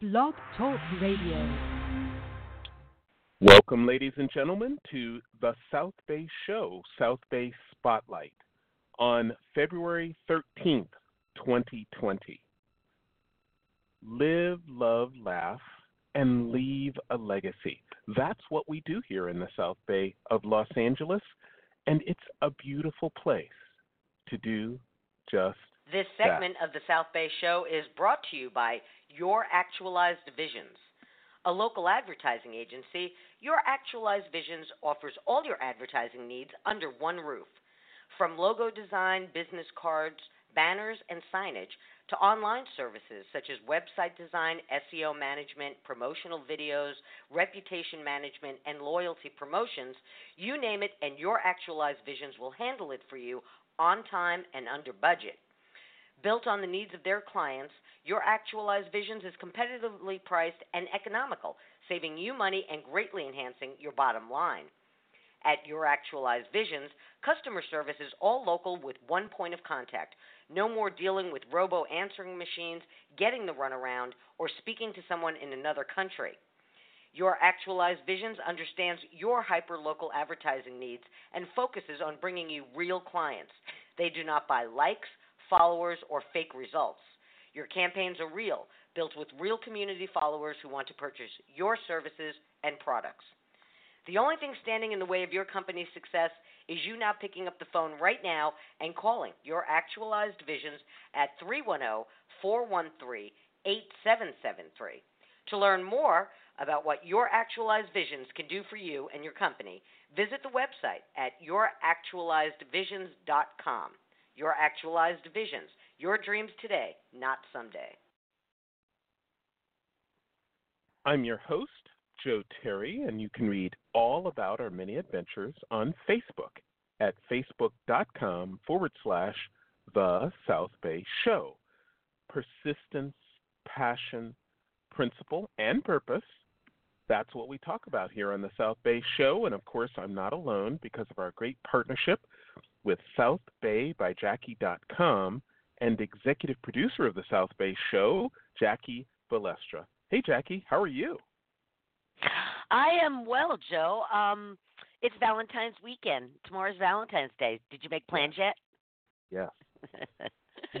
Blog Talk Radio. Welcome, ladies and gentlemen, to the South Bay Show, South Bay Spotlight, on February 13th, 2020. Live, love, laugh, and leave a legacy. That's what we do here in the South Bay of Los Angeles, and it's a beautiful place to do just This segment of the South Bay Show is brought to you by Your Actualized Visions. A local advertising agency, Your Actualized Visions offers all your advertising needs under one roof. From logo design, business cards, banners, and signage to online services such as website design, SEO management, promotional videos, reputation management, and loyalty promotions, you name it, and Your Actualized Visions will handle it for you on time and under budget. Built on the needs of their clients, your Actualized Visions is competitively priced and economical, saving you money and greatly enhancing your bottom line. At Your Actualized Visions, customer service is all local with one point of contact. No more dealing with robo answering machines, getting the runaround, or speaking to someone in another country. Your Actualized Visions understands your hyper local advertising needs and focuses on bringing you real clients. They do not buy likes, followers, or fake results. Your campaigns are real, built with real community followers who want to purchase your services and products. The only thing standing in the way of your company's success is you now picking up the phone right now and calling your Actualized Visions at 310 413 8773. To learn more about what your Actualized Visions can do for you and your company, visit the website at youractualizedvisions.com. Your Actualized Visions, your dreams today, not someday. I'm your host, Joe Terry, and you can read all about our many adventures on Facebook at facebook.com forward slash the South Bay Show. Persistence, passion, principle, and purpose. That's what we talk about here on the South Bay Show. And of course, I'm not alone because of our great partnership with South Bay by Jackie.com and executive producer of the South Bay Show, Jackie Balestra. Hey, Jackie, how are you? I am well, Joe. Um, it's Valentine's weekend. Tomorrow's Valentine's Day. Did you make plans yet? Yes.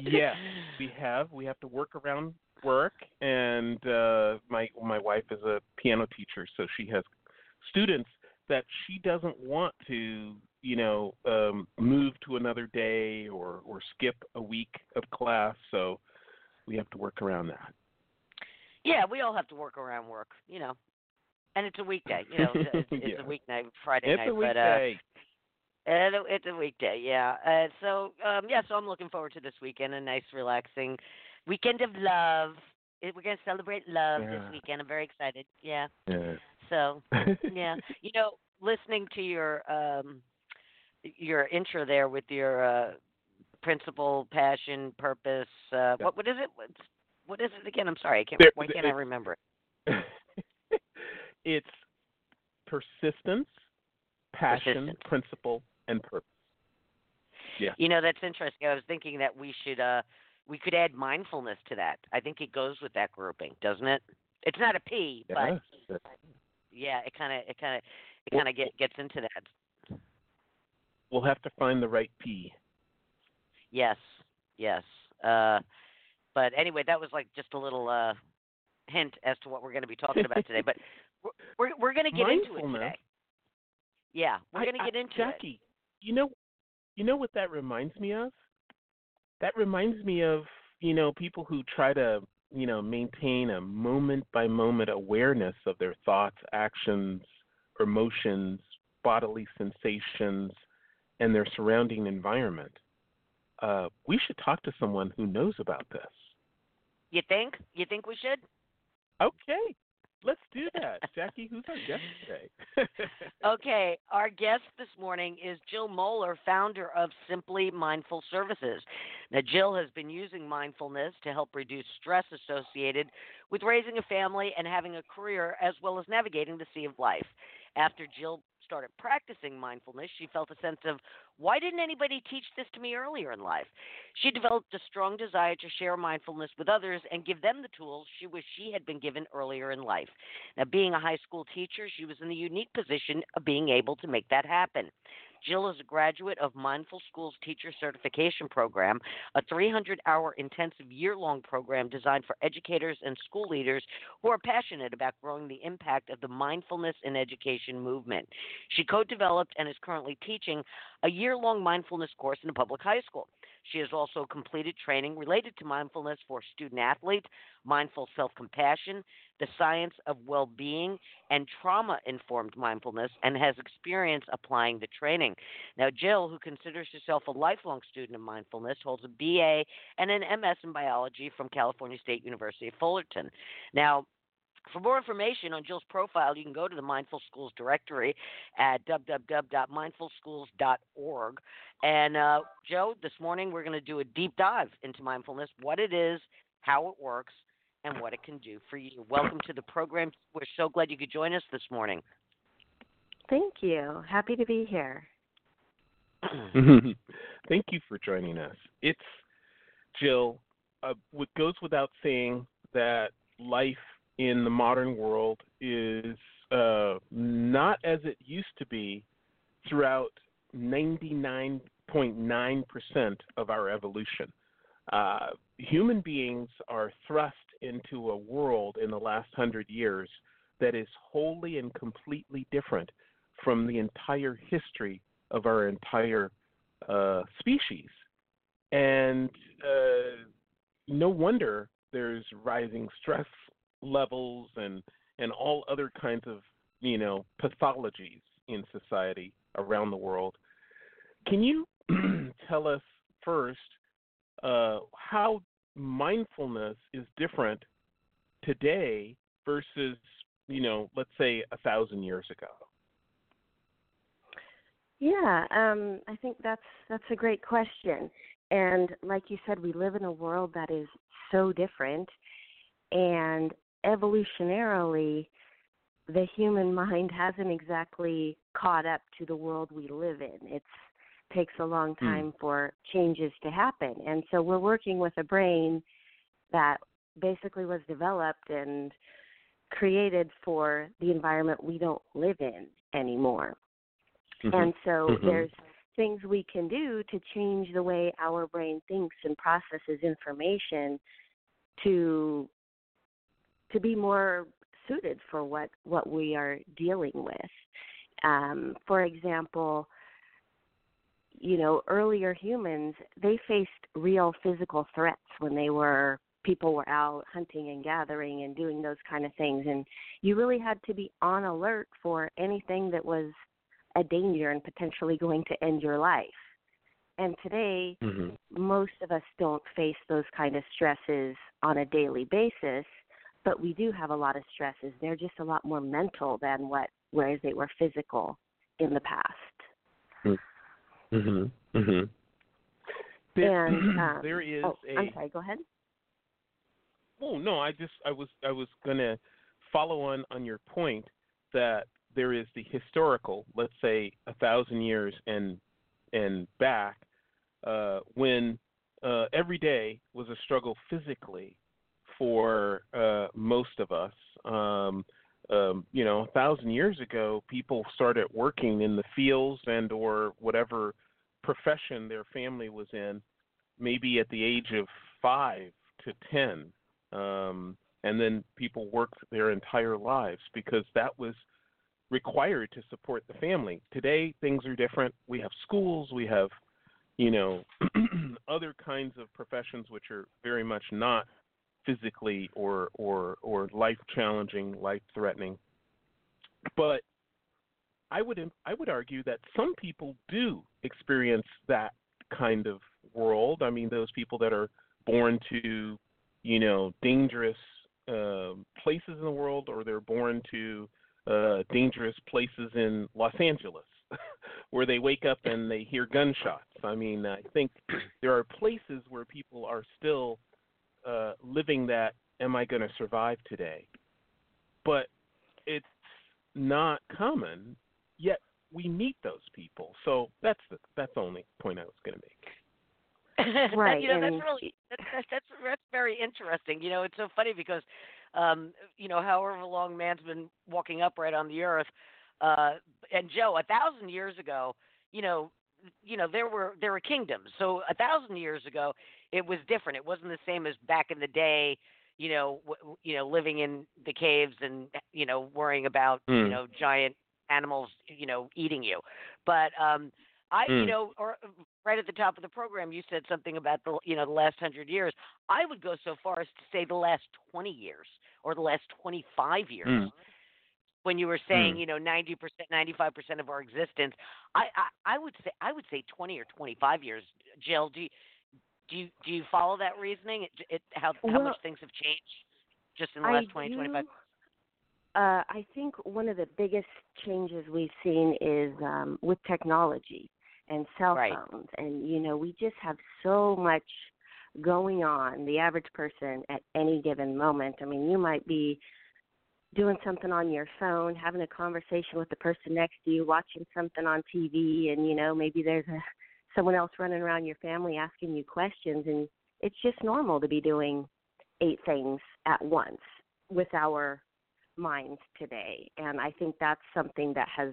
yes, we have. We have to work around work, and uh, my my wife is a piano teacher, so she has students that she doesn't want to, you know, um, move to another day or or skip a week of class. So we have to work around that. Yeah, we all have to work around work, you know. And it's a weekday, you know. It's, it's, it's Yeah. a weeknight, Friday It's night, a but uh, weekday. and it's a weekday, yeah. Uh, so um, yeah, so I'm looking forward to this weekend. A nice, relaxing weekend of love. We're gonna celebrate love Yeah. this weekend. I'm very excited. Yeah. Yeah. So yeah, you know, listening to your um, your intro there with your uh, principle, passion, purpose. Uh, what what is it? What's, what is it again? I'm sorry, I can't. There- why can't I remember it? it's persistence, passion, Persistence. principle, and purpose. Yeah. You know, that's interesting. I was thinking that we should uh we could add mindfulness to that. I think it goes with that grouping, doesn't it? It's not a P, Yes. but yeah, it kind of it kind of it kind of get gets into that. We'll have to find the right P. Yes, yes. Uh, but anyway, that was like just a little uh, hint as to what we're going to be talking about today. But we're we're, going to get into it today. Yeah, we're going to get into it. Jackie, you know, you know what that reminds me of? That reminds me of you know people who try to you know maintain a moment by moment awareness of their thoughts, actions, emotions, bodily sensations, and their surrounding environment. Uh, we should talk to someone who knows about this. You think? You think we should? Okay, let's do that. Jackie, who's our guest today? Okay, our guest this morning is Jill Moeller, founder of Simply Mindful Services. Now, Jill has been using mindfulness to help reduce stress associated with raising a family and having a career, as well as navigating the sea of life. After Jill started practicing mindfulness, she felt a sense of why didn't anybody teach this to me earlier in life? She developed a strong desire to share mindfulness with others and give them the tools she wished she had been given earlier in life. Now, being a high school teacher, she was in the unique position of being able to make that happen. Jill is a graduate of Mindful Schools Teacher Certification Program, a 300 hour intensive year long program designed for educators and school leaders who are passionate about growing the impact of the mindfulness in education movement. She co developed and is currently teaching a year long mindfulness course in a public high school. She has also completed training related to mindfulness for student athletes, mindful self compassion, the science of well being, and trauma informed mindfulness, and has experience applying the training. Now, Jill, who considers herself a lifelong student of mindfulness, holds a BA and an MS in biology from California State University Fullerton. Now, for more information on Jill's profile, you can go to the Mindful Schools directory at www.mindfulschools.org. And uh, Joe, this morning we're going to do a deep dive into mindfulness, what it is, how it works, and what it can do for you. Welcome to the program. We're so glad you could join us this morning. Thank you. Happy to be here. Thank you for joining us. It's Jill. Uh, it goes without saying that life in the modern world is uh, not as it used to be throughout 99.9% of our evolution. Uh, human beings are thrust into a world in the last hundred years that is wholly and completely different from the entire history of our entire uh, species. And uh, no wonder there's rising stress levels and and all other kinds of you know pathologies in society around the world. Can you tell us first uh, how mindfulness is different today versus you know let's say a thousand years ago? Yeah, um, I think that's that's a great question. And like you said, we live in a world that is so different, and evolutionarily, the human mind hasn't exactly caught up to the world we live in. It takes a long hmm. time mm. for changes to happen. And so we're working with a brain that basically was developed and created for the environment we don't live in anymore. Mm-hmm. And so mm-hmm. there's things we can do to change the way our brain thinks and processes information to to be more suited for what what we are dealing with. Um, for example, you know, earlier humans they faced real physical threats when they were people were out hunting and gathering and doing those kind of things and you really had to be on alert for anything that was a danger and potentially going to end your life. And today, mm-hmm. most of us don't face those kind of stresses on a daily basis but we do have a lot of stresses. They're just a lot more mental than what whereas they were physical in the past. Mhm. Mhm. And um, there is oh, a. I'm sorry. Go ahead. Oh no, I just I was I was gonna follow on on your point that there is the historical, let's say a thousand years and and back, uh, when uh, every day was a struggle physically for uh, most of us. Um, um, you know, a thousand years ago, people started working in the fields and or whatever profession their family was in, maybe at the age of five to ten, um, and then people worked their entire lives because that was required to support the family. Today, things are different. We have schools, we have, you know, other kinds of professions which are very much not physically or or or life challenging, life threatening. But I would I would argue that some people do experience that kind of world. I mean, those people that are born to, you know, dangerous uh, places in the world, or they're born to uh, dangerous places in Los Angeles, where they wake up and they hear gunshots. I mean, I think there are places where people are still uh, living that am I going to survive today? But it's not common. Yet we meet those people. So that's the that's the only point I was going to make. Right, you know, that's really that's, that's that's that's very interesting. You know, it's so funny because um, you know, however long man's been walking upright on the earth, uh, and Joe, a thousand years ago, you know, you know, there were there were kingdoms. So a thousand years ago, it was different. It wasn't the same as back in the day. You know, w- you know, living in the caves and you know, worrying about you Hmm. know giant animals, you know, eating you. But um, I, you Hmm. know, or right at the top of the program, you said something about the, you know, the last hundred years. I would go so far as to say the last twenty years or the last twenty-five years. Mm. When you were saying, Mm. you know, ninety percent, ninety-five percent of our existence, I, I, I would say, I would say twenty or twenty-five years. Jill, do you, do you, do you follow that reasoning? It, it, how how Well, much things have changed just in the I last twenty, twenty-five? do- Uh, I think one of the biggest changes we've seen is um, with technology and cell Right. phones, and you know we just have so much going on. The average person at any given moment. I mean, you might be doing something on your phone, having a conversation with the person next to you, watching something on TV, and you know maybe there's a someone else running around your family asking you questions, and it's just normal to be doing eight things at once with our minds today. And i think that's something that has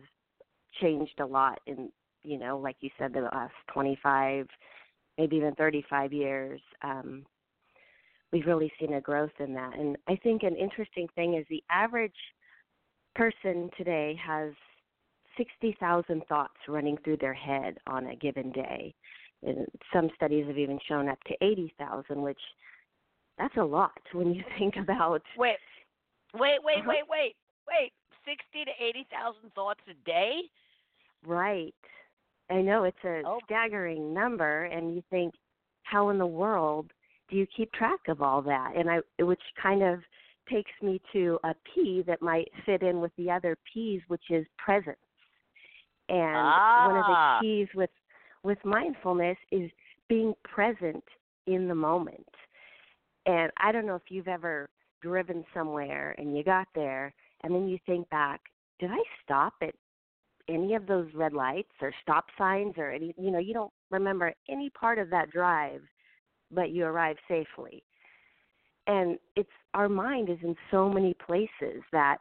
changed a lot in you know like you said the last 25 maybe even 35 years. Um we've really seen a growth in that. And i think an interesting thing is the average person today has 60,000 thoughts running through their head on a given day and some studies have even shown up to 80,000 which that's a lot when you think about Wait, wait, wait, Uh-huh. wait, wait, wait. Sixty to eighty thousand thoughts a day. Right. I know it's a Oh. staggering number and you think how in the world do you keep track of all that? And I which kind of takes me to a P that might fit in with the other P's which is presence. And one of Ah. the keys with with mindfulness is being present in the moment. And I don't know if you've ever driven somewhere and you got there and then you think back, did I stop at any of those red lights or stop signs or any you know, you don't remember any part of that drive but you arrive safely. And it's our mind is in so many places that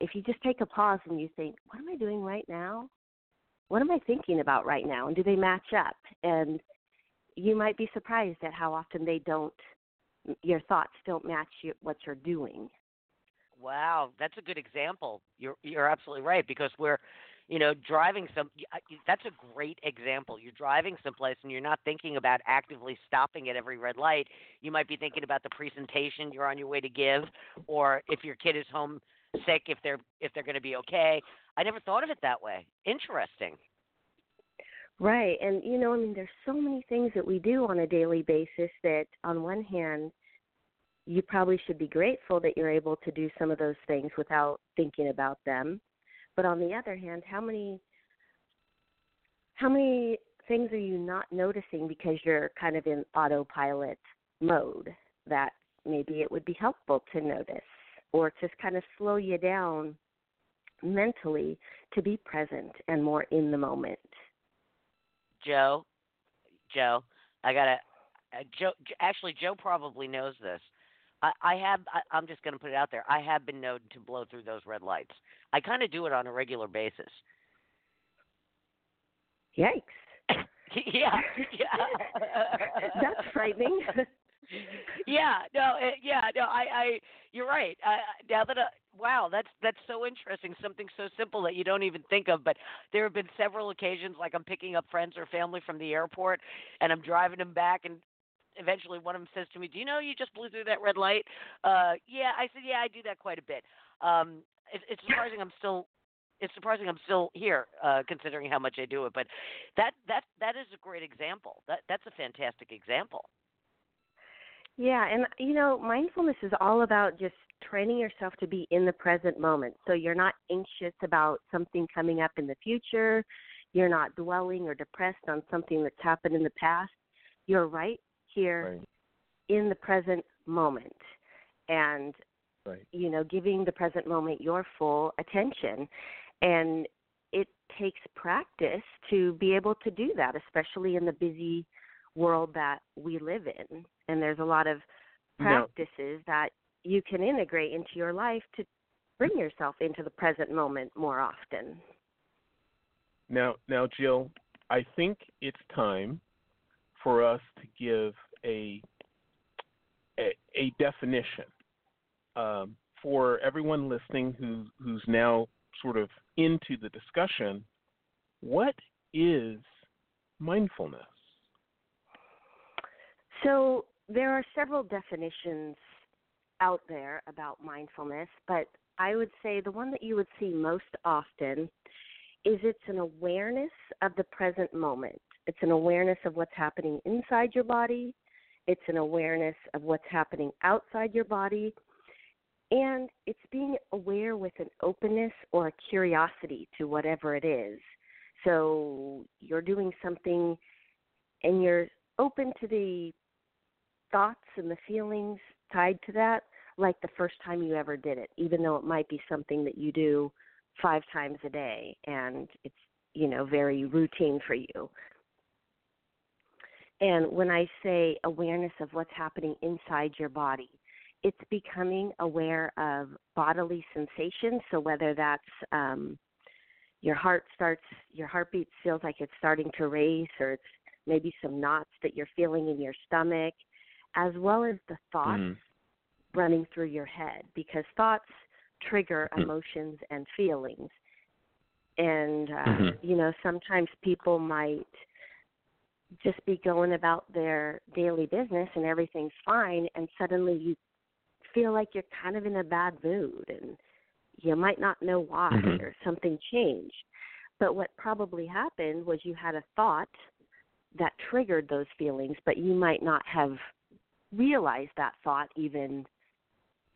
if you just take a pause and you think, what am I doing right now? What am I thinking about right now? And do they match up? And you might be surprised at how often they don't your thoughts don't match you, what you're doing. Wow, that's a good example. You're you're absolutely right because we're, you know, driving some. That's a great example. You're driving someplace and you're not thinking about actively stopping at every red light. You might be thinking about the presentation you're on your way to give, or if your kid is home sick, if they're if they're going to be okay. I never thought of it that way. Interesting. Right. And you know, I mean there's so many things that we do on a daily basis that on one hand you probably should be grateful that you're able to do some of those things without thinking about them. But on the other hand, how many how many things are you not noticing because you're kind of in autopilot mode that maybe it would be helpful to notice or just kind of slow you down mentally to be present and more in the moment. Joe, Joe, I gotta. Uh, Joe, actually, Joe probably knows this. I, I have. I, I'm just gonna put it out there. I have been known to blow through those red lights. I kind of do it on a regular basis. Yikes. yeah, yeah. That's frightening. yeah, no, it, yeah, no. I, I, you're right. I- now that, I, wow, that's that's so interesting. Something so simple that you don't even think of. But there have been several occasions, like I'm picking up friends or family from the airport, and I'm driving them back, and eventually one of them says to me, "Do you know you just blew through that red light?" Uh, yeah, I said, "Yeah, I do that quite a bit." Um, it, it's surprising I'm still. It's surprising I'm still here, uh, considering how much I do it. But that that that is a great example. That that's a fantastic example. Yeah, and you know, mindfulness is all about just training yourself to be in the present moment. So you're not anxious about something coming up in the future. You're not dwelling or depressed on something that's happened in the past. You're right here Right. in the present moment. And Right. you know, giving the present moment your full attention. And it takes practice to be able to do that, especially in the busy world that we live in. And there's a lot of practices no. that you can integrate into your life to bring yourself into the present moment more often. Now, now, Jill, I think it's time for us to give a a, a definition um, for everyone listening who who's now sort of into the discussion. What is mindfulness? So there are several definitions out there about mindfulness, but I would say the one that you would see most often is it's an awareness of the present moment. It's an awareness of what's happening inside your body. It's an awareness of what's happening outside your body. And it's being aware with an openness or a curiosity to whatever it is. So you're doing something and you're open to the thoughts and the feelings tied to that, like the first time you ever did it, even though it might be something that you do five times a day and it's, you know, very routine for you. And when I say awareness of what's happening inside your body, it's becoming aware of bodily sensations. So whether that's um, your heart starts, your heartbeat feels like it's starting to race, or it's maybe some knots that you're feeling in your stomach, as well as the thoughts mm. running through your head, because thoughts trigger mm. emotions and feelings. And uh, mm-hmm. you know, sometimes people might just be going about their daily business and everything's fine and suddenly you feel like you're kind of in a bad mood and you might not know why mm-hmm. or something changed. But what probably happened was you had a thought that triggered those feelings, but you might not have realized that thought even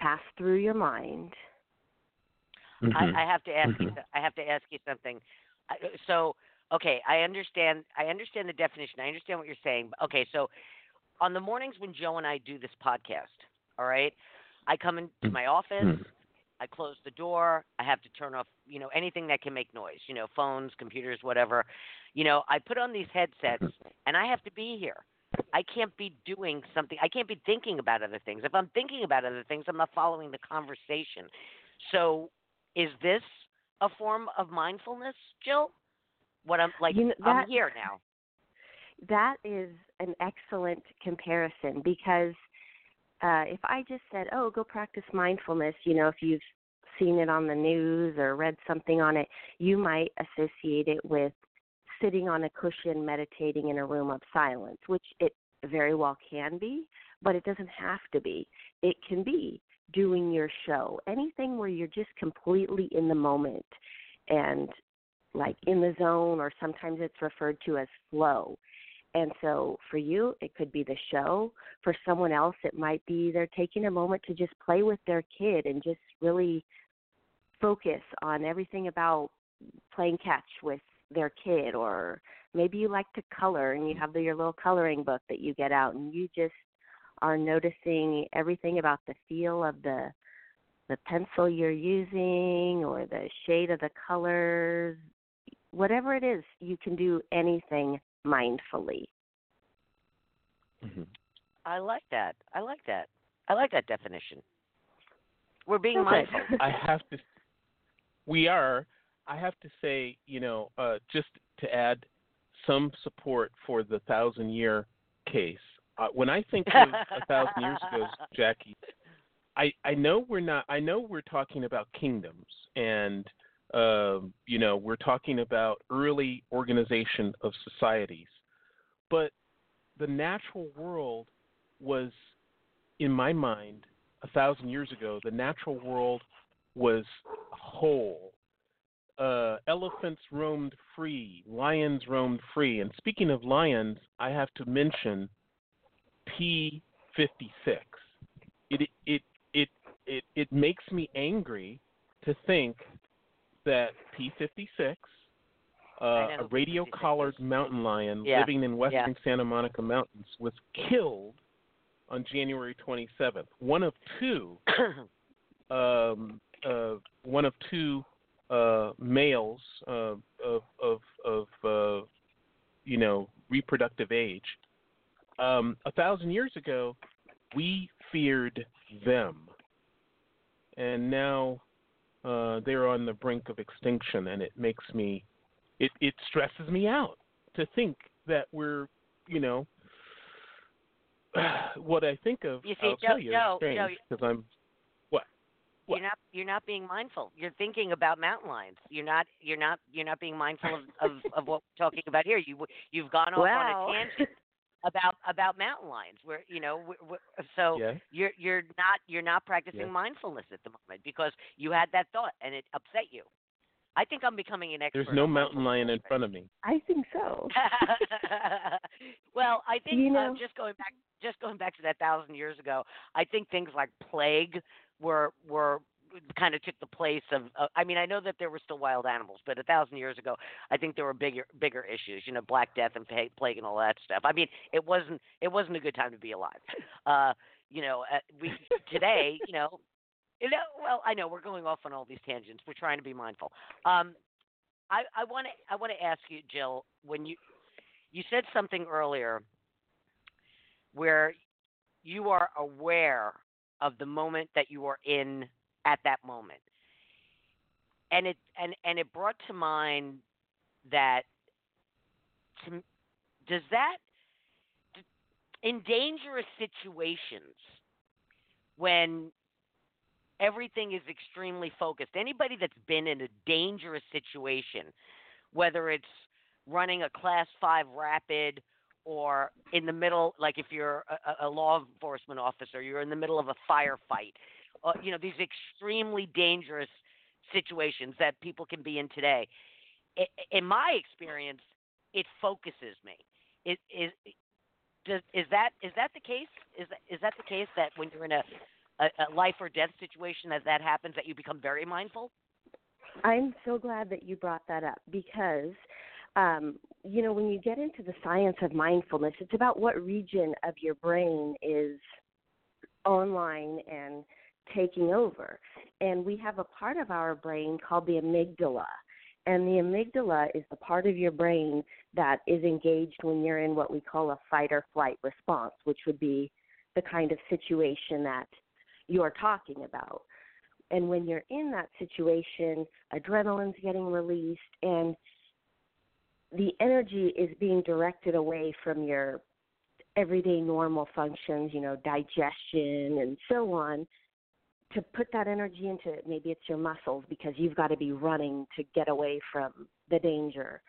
passed through your mind. Mm-hmm. I, I have to ask mm-hmm. you. I have to ask you something. So, okay, I understand. I understand the definition. I understand what you're saying. Okay, so on the mornings when Joe and I do this podcast, all right, I come into mm. my office. Mm. I close the door. I have to turn off, you know, anything that can make noise, you know, phones, computers, whatever. You know, I put on these headsets mm-hmm. and I have to be here. I can't be doing something. I can't be thinking about other things. If I'm thinking about other things, I'm not following the conversation. So, is this a form of mindfulness, Jill? What I'm like, you know, that, I'm here now. That is an excellent comparison because uh, if I just said, "Oh, go practice mindfulness," you know, if you've seen it on the news or read something on it, you might associate it with sitting on a cushion meditating in a room of silence, which it very well can be, but it doesn't have to be. It can be doing your show, anything where you're just completely in the moment and like in the zone, or sometimes it's referred to as flow. And so for you, it could be the show. For someone else, it might be they're taking a moment to just play with their kid and just really focus on everything about playing catch with their kid or maybe you like to color and you have the, your little coloring book that you get out and you just are noticing everything about the feel of the the pencil you're using or the shade of the colors whatever it is you can do anything mindfully. Mm-hmm. I like that. I like that. I like that definition. We're being okay. mindful. I have to. We are. I have to say, you know, uh, just to add some support for the thousand year case. Uh, when I think of a thousand years ago, Jackie, I I know we're not. I know we're talking about kingdoms and uh, you know, we're talking about early organization of societies. But the natural world was, in my mind, a thousand years ago, the natural world was whole. Uh, elephants roamed free, lions roamed free. And speaking of lions, I have to mention P56. It it it it it makes me angry to think that P56, uh, a radio collared mountain lion yeah. living in western yeah. Santa Monica Mountains, was killed on January 27th. One of two, um, uh, one of two uh, males uh, of of of uh, you know reproductive age. Um, a thousand years ago, we feared them, and now uh, they're on the brink of extinction, and it makes me, it it stresses me out to think that we're, you know, what I think of. You see, I'll Joe, tell you, because I'm? What? You're not you're not being mindful. You're thinking about mountain lions. You're not you're not you're not being mindful of of, of what we're talking about here. You you've gone off Wow. on a tangent about about mountain lions. Where you know so Yeah. you're you're not you're not practicing Yeah. mindfulness at the moment because you had that thought and it upset you. I think I'm becoming an expert. There's no mountain lion in mindfulness. front of me. I think so. well, I think You uh, know- just going back just going back to that thousand years ago, I think things like plague were were kind of took the place of. Uh, I mean, I know that there were still wild animals, but a thousand years ago, I think there were bigger bigger issues. You know, Black Death and plague and all that stuff. I mean, it wasn't it wasn't a good time to be alive. Uh, you know, uh, we today, you know. You know, well, I know we're going off on all these tangents. We're trying to be mindful. Um, I want to I want to ask you, Jill, when you you said something earlier where you are aware of the moment that you are in at that moment, and it and and it brought to mind that to, does that in dangerous situations when everything is extremely focused. Anybody that's been in a dangerous situation, whether it's running a class five rapid or in the middle, like if you're a, a law enforcement officer, you're in the middle of a firefight, uh, you know, these extremely dangerous situations that people can be in today. In my experience, it focuses me. Is is does, is that is that the case? Is that, is that the case that when you're in a a, a life or death situation as that happens that you become very mindful? I'm so glad that you brought that up because, um, you know, when you get into the science of mindfulness, it's about what region of your brain is online and taking over. And we have a part of our brain called the amygdala. And the amygdala is the part of your brain that is engaged when you're in what we call a fight or flight response, which would be the kind of situation that you're talking about. And when you're in that situation, adrenaline's getting released and the energy is being directed away from your everyday normal functions, you know, digestion and so on, to put that energy into maybe it's your muscles because you've got to be running to get away from the danger.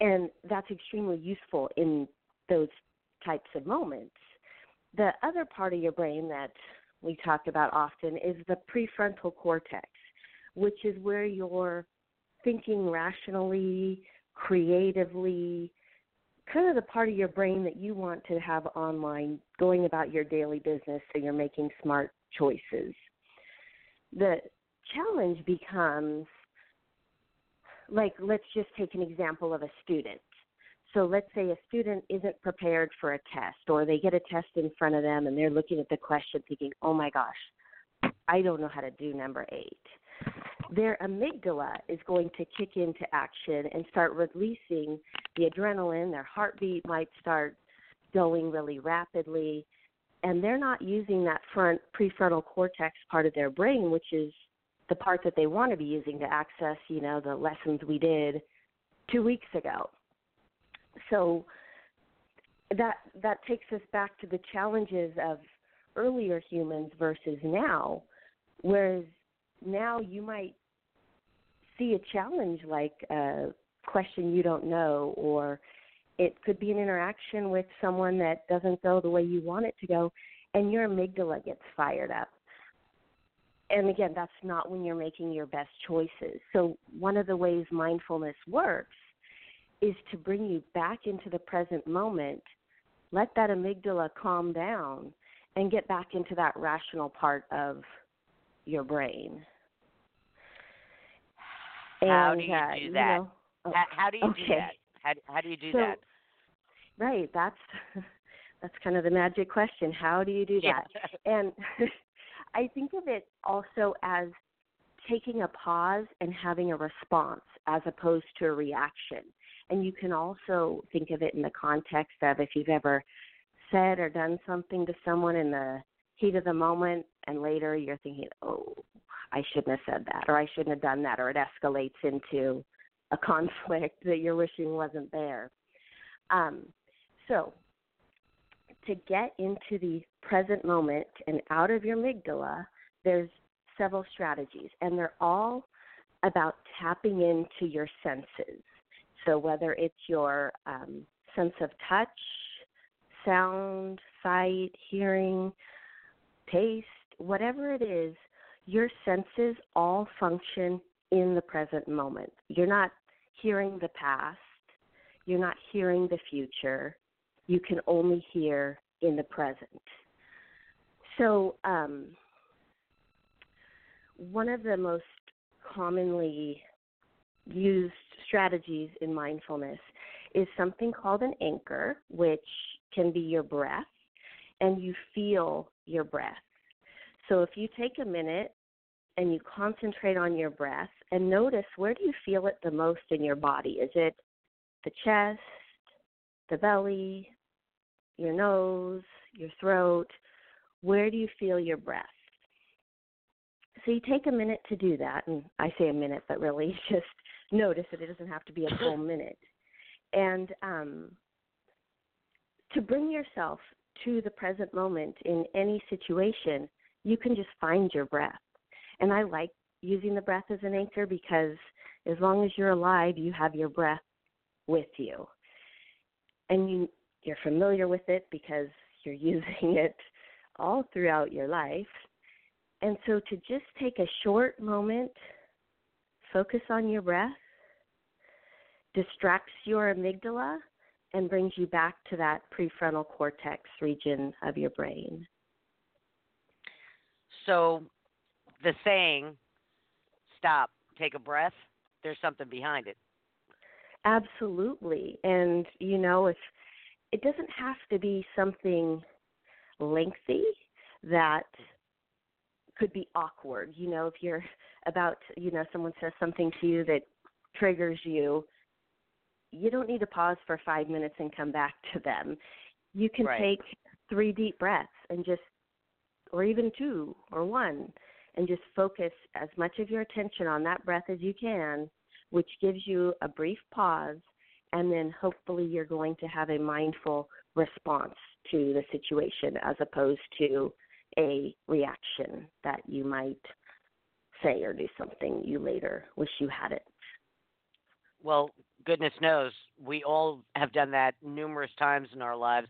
And that's extremely useful in those types of moments. The other part of your brain that we talk about often is the prefrontal cortex, which is where you're thinking rationally, creatively, kind of the part of your brain that you want to have online going about your daily business so you're making smart choices. The challenge becomes like, let's just take an example of a student. So let's say a student isn't prepared for a test, or they get a test in front of them and they're looking at the question thinking, oh my gosh, I don't know how to do number eight. Their amygdala is going to kick into action and start releasing the adrenaline. Their heartbeat might start going really rapidly, and they're not using that front prefrontal cortex part of their brain, which is the part that they want to be using to access, you know, the lessons we did two weeks ago so that that takes us back to the challenges of earlier humans versus now whereas now you might see a challenge like a question you don't know or it could be an interaction with someone that doesn't go the way you want it to go and your amygdala gets fired up. And again that's not when you're making your best choices. So one of the ways mindfulness works is to bring you back into the present moment, let that amygdala calm down, and get back into that rational part of your brain. How And, do you uh, do that? know, oh, How, how do you do that? How, how do you do So, that? Right, that's that's kind of the magic question. How do you do that? And I think of it also as taking a pause and having a response as opposed to a reaction. And you can also think of it in the context of if you've ever said or done something to someone in the heat of the moment and later you're thinking, oh, I shouldn't have said that or I shouldn't have done that or it escalates into a conflict that you're wishing wasn't there. Um, so, to get into the present moment and out of your amygdala, there's several strategies, and they're all about tapping into your senses. So, whether it's your um, sense of touch, sound, sight, hearing, taste, whatever it is, your senses all function in the present moment. You're not hearing the past, you're not hearing the future, you can only hear in the present. So, um, one of the most commonly used strategies in mindfulness is something called an anchor, which can be your breath, and you feel your breath. So if you take a minute and you concentrate on your breath and notice where do you feel it the most in your body? Is it the chest, the belly, your nose, your throat? Where do you feel your breath? So you take a minute to do that, and I say a minute, but really just notice that it doesn't have to be a full minute. And um, to bring yourself to the present moment in any situation, you can just find your breath. And I like using the breath as an anchor because as long as you're alive, you have your breath with you. And you you're familiar with it because you're using it all throughout your life. And so to just take a short moment, focus on your breath, distracts your amygdala, and brings you back to that prefrontal cortex region of your brain. So the saying, stop, take a breath, there's something behind it. Absolutely. And, you know, if it doesn't have to be something lengthy that could be awkward. You know, if you're about, you know, someone says something to you that triggers you, you don't need to pause for five minutes and come back to them. You can right. take three deep breaths and just, or even two or one, and just focus as much of your attention on that breath as you can, which gives you a brief pause, and then hopefully you're going to have a mindful response to the situation as opposed to a reaction that you might say or do something you later wish you hadn't. Well, goodness knows we all have done that numerous times in our lives,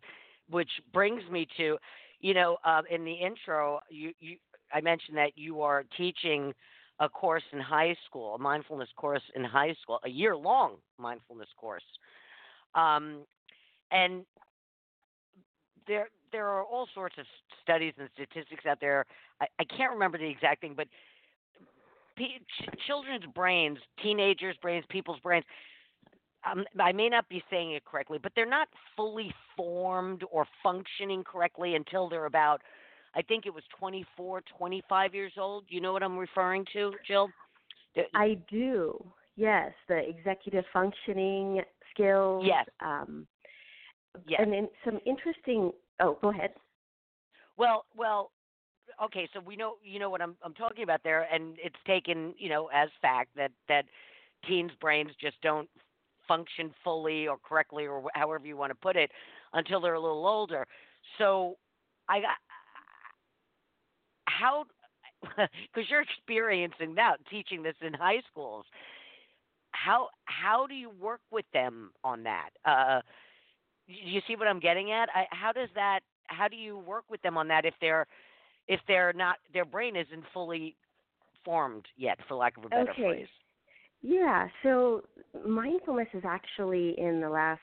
which brings me to, you know, uh, in the intro, you, you I mentioned that you are teaching a course in high school, a mindfulness course in high school, a year long mindfulness course. Um, and there there are all sorts of studies and statistics out there. I, I can't remember the exact thing, but p- children's brains, teenagers' brains, people's brains. Um, I may not be saying it correctly, but they're not fully formed or functioning correctly until they're about, I think it was 24, 25 years old. You know what I'm referring to, Jill? I do. Yes, the executive functioning skills. Yes. Um, yes. And then some interesting Oh, go ahead. Well, well, okay. So we know you know what I'm I'm talking about there, and it's taken you know as fact that that teens' brains just don't function fully or correctly or however you want to put it until they're a little older. So I got how because you're experiencing that teaching this in high schools. How how do you work with them on that? Uh, you see what I'm getting at? I, how does that? How do you work with them on that if they're if they're not their brain isn't fully formed yet, for lack of a better okay. phrase? Yeah. So mindfulness is actually in the last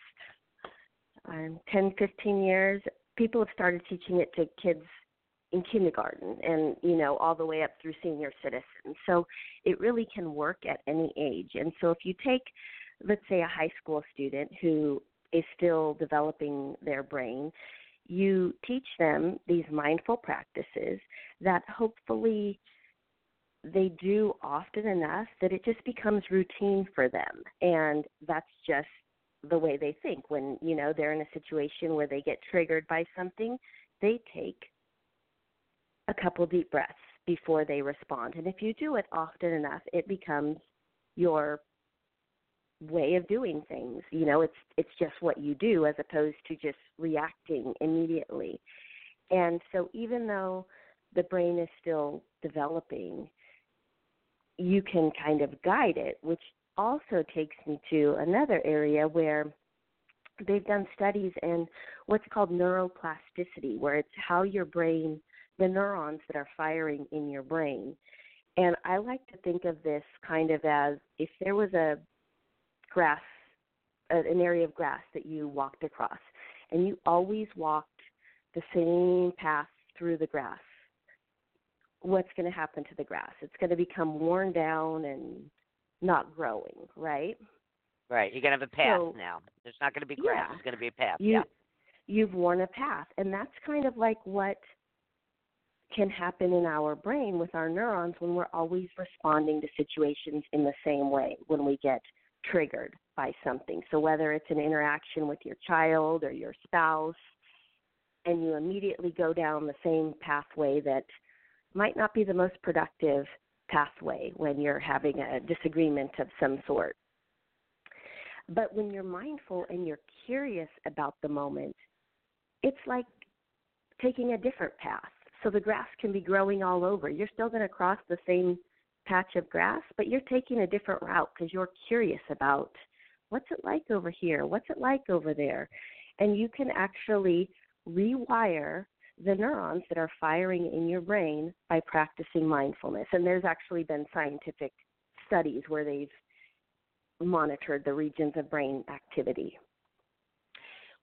um, 10, 15 years. People have started teaching it to kids in kindergarten and you know all the way up through senior citizens so it really can work at any age and so if you take let's say a high school student who is still developing their brain, you teach them these mindful practices that hopefully they do often enough that it just becomes routine for them. And that's just the way they think. When you know they're in a situation where they get triggered by something they take a couple deep breaths before they respond. And if you do it often enough it becomes your way of doing things. You know it's it's just what you do as opposed to just reacting immediately. And so even though the brain is still developing you can kind of guide it which also takes me to another area where they've done studies in what's called neuroplasticity where it's how your brain the neurons that are firing in your brain. And i like to think of this kind of as if there was a grass, an area of grass that you walked across, and you always walked the same path through the grass, what's going to happen to the grass? It's going to become worn down and not growing, right? Right. You're going to have a path so, now. There's not going to be grass. Yeah, There's going to be a path. You, yeah. You've worn a path. And that's kind of like what can happen in our brain with our neurons when we're always responding to situations in the same way when we get triggered by something. So whether it's an interaction with your child or your spouse, and you immediately go down the same pathway that might not be the most productive pathway when you're having a disagreement of some sort. But when you're mindful and you're curious about the moment, it's like taking a different path. So the grass can be growing all over. You're still going to cross the same patch of grass, but you're taking a different route because you're curious about what's it like over here? What's it like over there? And you can actually rewire the neurons that are firing in your brain by practicing mindfulness. And there's actually been scientific studies where they've monitored the regions of brain activity.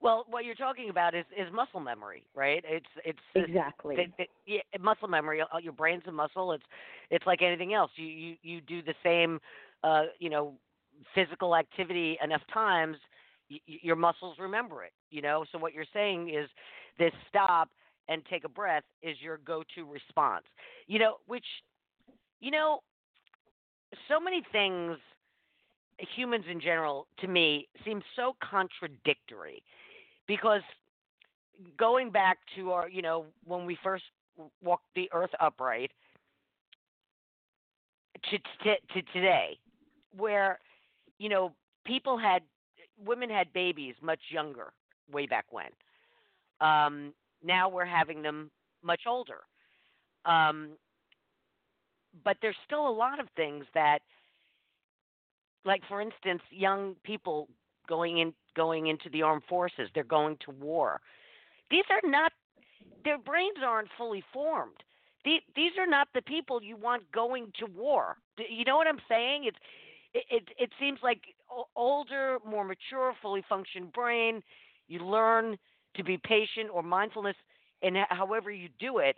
Well, what you're talking about is is muscle memory, right? It's it's exactly it, it, yeah, muscle memory. Uh, your brain's a muscle. It's it's like anything else. You you you do the same, uh, you know, physical activity enough times, y- your muscles remember it. You know. So what you're saying is, this stop and take a breath is your go-to response. You know, which, you know, so many things humans in general to me seem so contradictory because going back to our, you know, when we first walked the earth upright to, to, to today, where, you know, people had, women had babies much younger way back when. Um, now we're having them much older. Um, but there's still a lot of things that, like for instance, young people going in going into the armed forces. They're going to war. These are not their brains aren't fully formed. These are not the people you want going to war. You know what I'm saying? It's it it, it seems like older, more mature, fully functioned brain. You learn to be patient or mindfulness, and however you do it.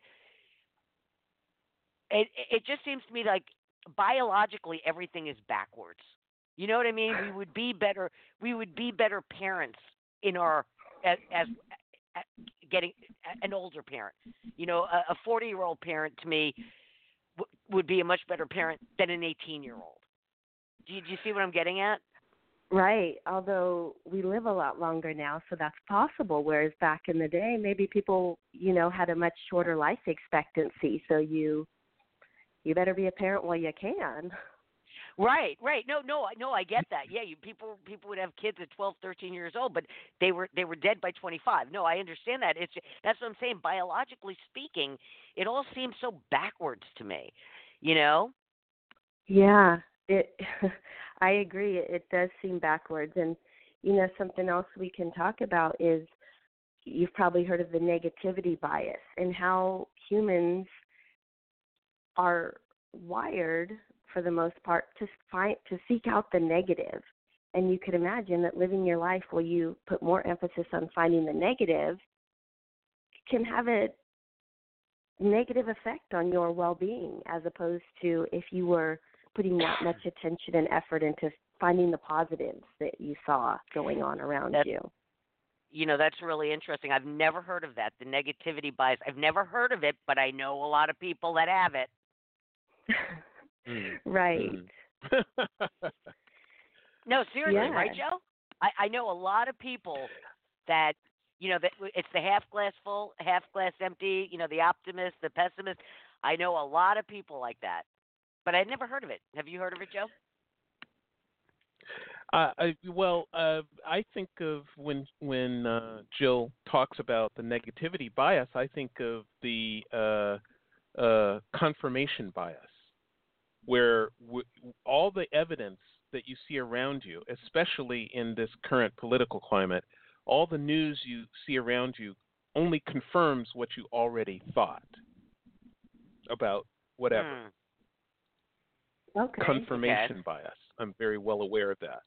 It it just seems to me like biologically everything is backwards. You know what I mean? We would be better. We would be better parents in our as, as, getting an older parent. You know, a 40 year old parent to me w- would be a much better parent than an 18 year old. Do do you see what I'm getting at? Right. Although we live a lot longer now, so that's possible. Whereas back in the day, maybe people, you know, had a much shorter life expectancy. So you, you better be a parent while you can. Right, right. No, no, no. I get that. Yeah, you people people would have kids at 12, 13 years old, but they were they were dead by 25. No, I understand that. It's that's what I'm saying. Biologically speaking, it all seems so backwards to me. You know? Yeah, it. I agree. It, it does seem backwards, and you know something else we can talk about is you've probably heard of the negativity bias and how humans are wired for the most part to find to seek out the negative. And you could imagine that living your life where you put more emphasis on finding the negative can have a negative effect on your well-being as opposed to if you were putting that much attention and effort into finding the positives that you saw going on around that's, you. you know that's really interesting. I've never heard of that the negativity bias. I've never heard of it but i know a lot of people that have it Mm. Right. Mm. No, seriously, Yeah. right, Joe? I, I know a lot of people that you know that it's the half glass full, half glass empty. You know, the optimist, the pessimist. I know a lot of people like that, but I'd never heard of it. Have you heard of it, Joe? Uh, I, well, uh, I think of when when uh, Jill talks about the negativity bias, I think of the uh, uh, confirmation bias, where w- all the evidence that you see around you, especially in this current political climate, all the news you see around you only confirms what you already thought about whatever. Hmm. Okay. confirmation bias. I'm very well aware of that,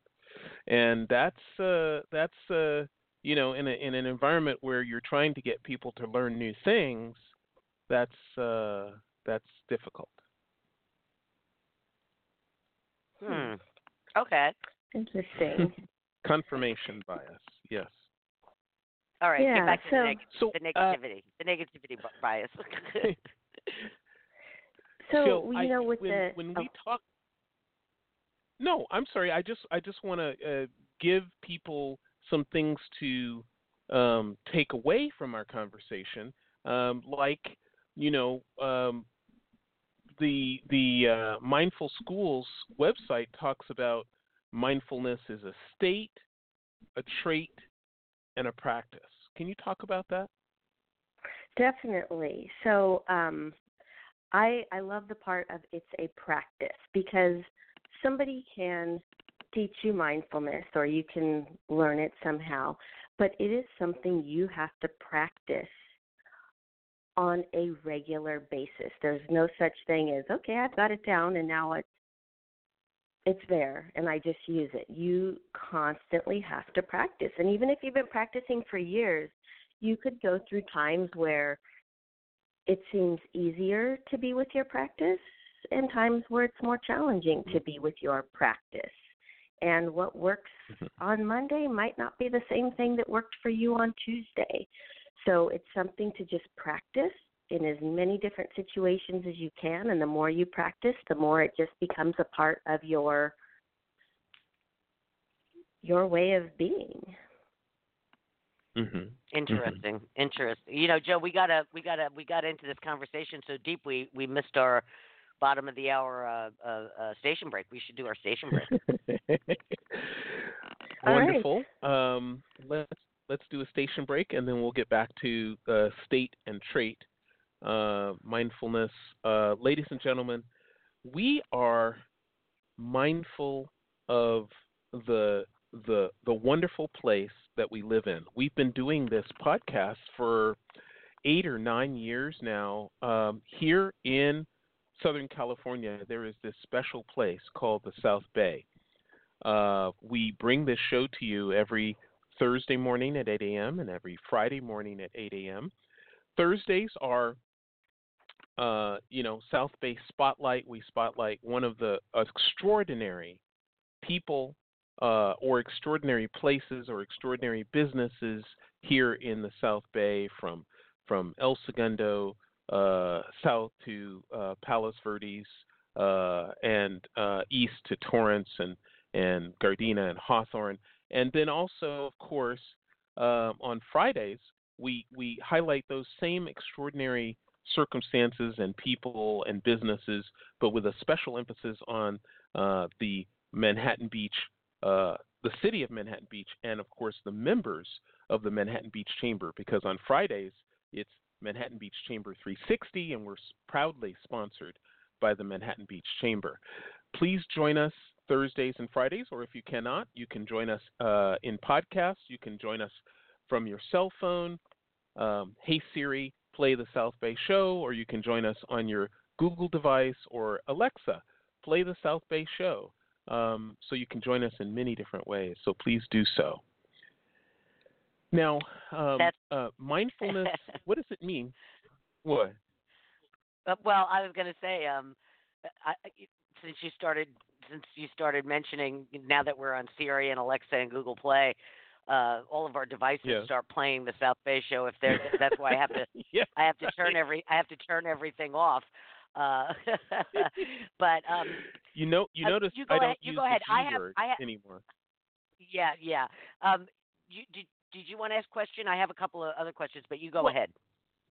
and that's uh, that's uh, you know in a, in an environment where you're trying to get people to learn new things, that's uh, that's difficult. Hmm. Okay. Interesting. confirmation bias, yes. All right. Yeah, Get back to so- the, neg- So the uh, the negativity bias. so Jill, you I- know, with when, the when oh, we talk. No, I'm sorry. I just I just want to uh, give people some things to um, take away from our conversation, um, like you know um, the the uh, Mindful Schools website talks about mindfulness is a state, a trait, and a practice. Can you talk about that? Definitely. So um I I love the part of it's a practice because somebody can teach you mindfulness or you can learn it somehow, but it is something you have to practice on a regular basis. There's no such thing as okay, I've got it down and now it's it's there and I just use it. You constantly have to practice. And even if you've been practicing for years, you could go through times where it seems easier to be with your practice and times where it's more challenging to be with your practice. And what works Mhm. on Monday might not be the same thing that worked for you on Tuesday. So it's something to just practice in as many different situations as you can and the more you practice, the more it just becomes a part of your your way of being. Mm-hmm. Interesting. Interesting. You know, Joe, we gotta we gotta we got into this conversation so deep we we missed our bottom of the hour uh, uh, uh, station break. We should do our station break. All right. Wonderful. Um, let's let's do a station break, and then we'll get back to uh, state and trait uh, mindfulness. Uh, ladies and gentlemen, we are mindful of the the the wonderful place that we live in. We've been doing this podcast for eight or nine years now. Um, here in Southern California, there is this special place called the South Bay. Uh, we bring this show to you every Thursday morning at 8 a.m. and every Friday morning at 8 a.m. Thursdays are, uh, you know, South Bay Spotlight. We spotlight one of the extraordinary people uh, or extraordinary places or extraordinary businesses here in the South Bay, from from El Segundo uh, south to uh, Palos Verdes uh, and uh, east to Torrance and and Gardena and Hawthorne, and then also, of course, um, on Fridays we we highlight those same extraordinary circumstances and people and businesses, but with a special emphasis on uh, the Manhattan Beach, uh, the city of Manhattan Beach, and of course the members of the Manhattan Beach Chamber, because on Fridays it's Manhattan Beach Chamber 360, and we're proudly sponsored by the Manhattan Beach Chamber. Please join us Thursdays and Fridays, or if you cannot, you can join us uh, in podcasts. You can join us from your cell phone. Um, hey Siri, play the South Bay Show, or you can join us on your Google device or Alexa, play the South Bay Show. Um, so you can join us in many different ways. So please do so. Now, um, uh, mindfulness. what does it mean? What? Uh, well, I was going to say, um, I, I- since you started, since you started mentioning now that we're on Siri and Alexa and Google Play, uh, all of our devices Yes. start playing the South Bay show. If they're, that's why I have to, yeah. I have to turn every, I have to turn everything off. Uh, but um, you know, you uh, notice you go I don't ahead, you use go ahead. I have, I have, anymore. yeah, yeah. Um, you, did did you want to ask a question? I have a couple of other questions, but you go Well, ahead.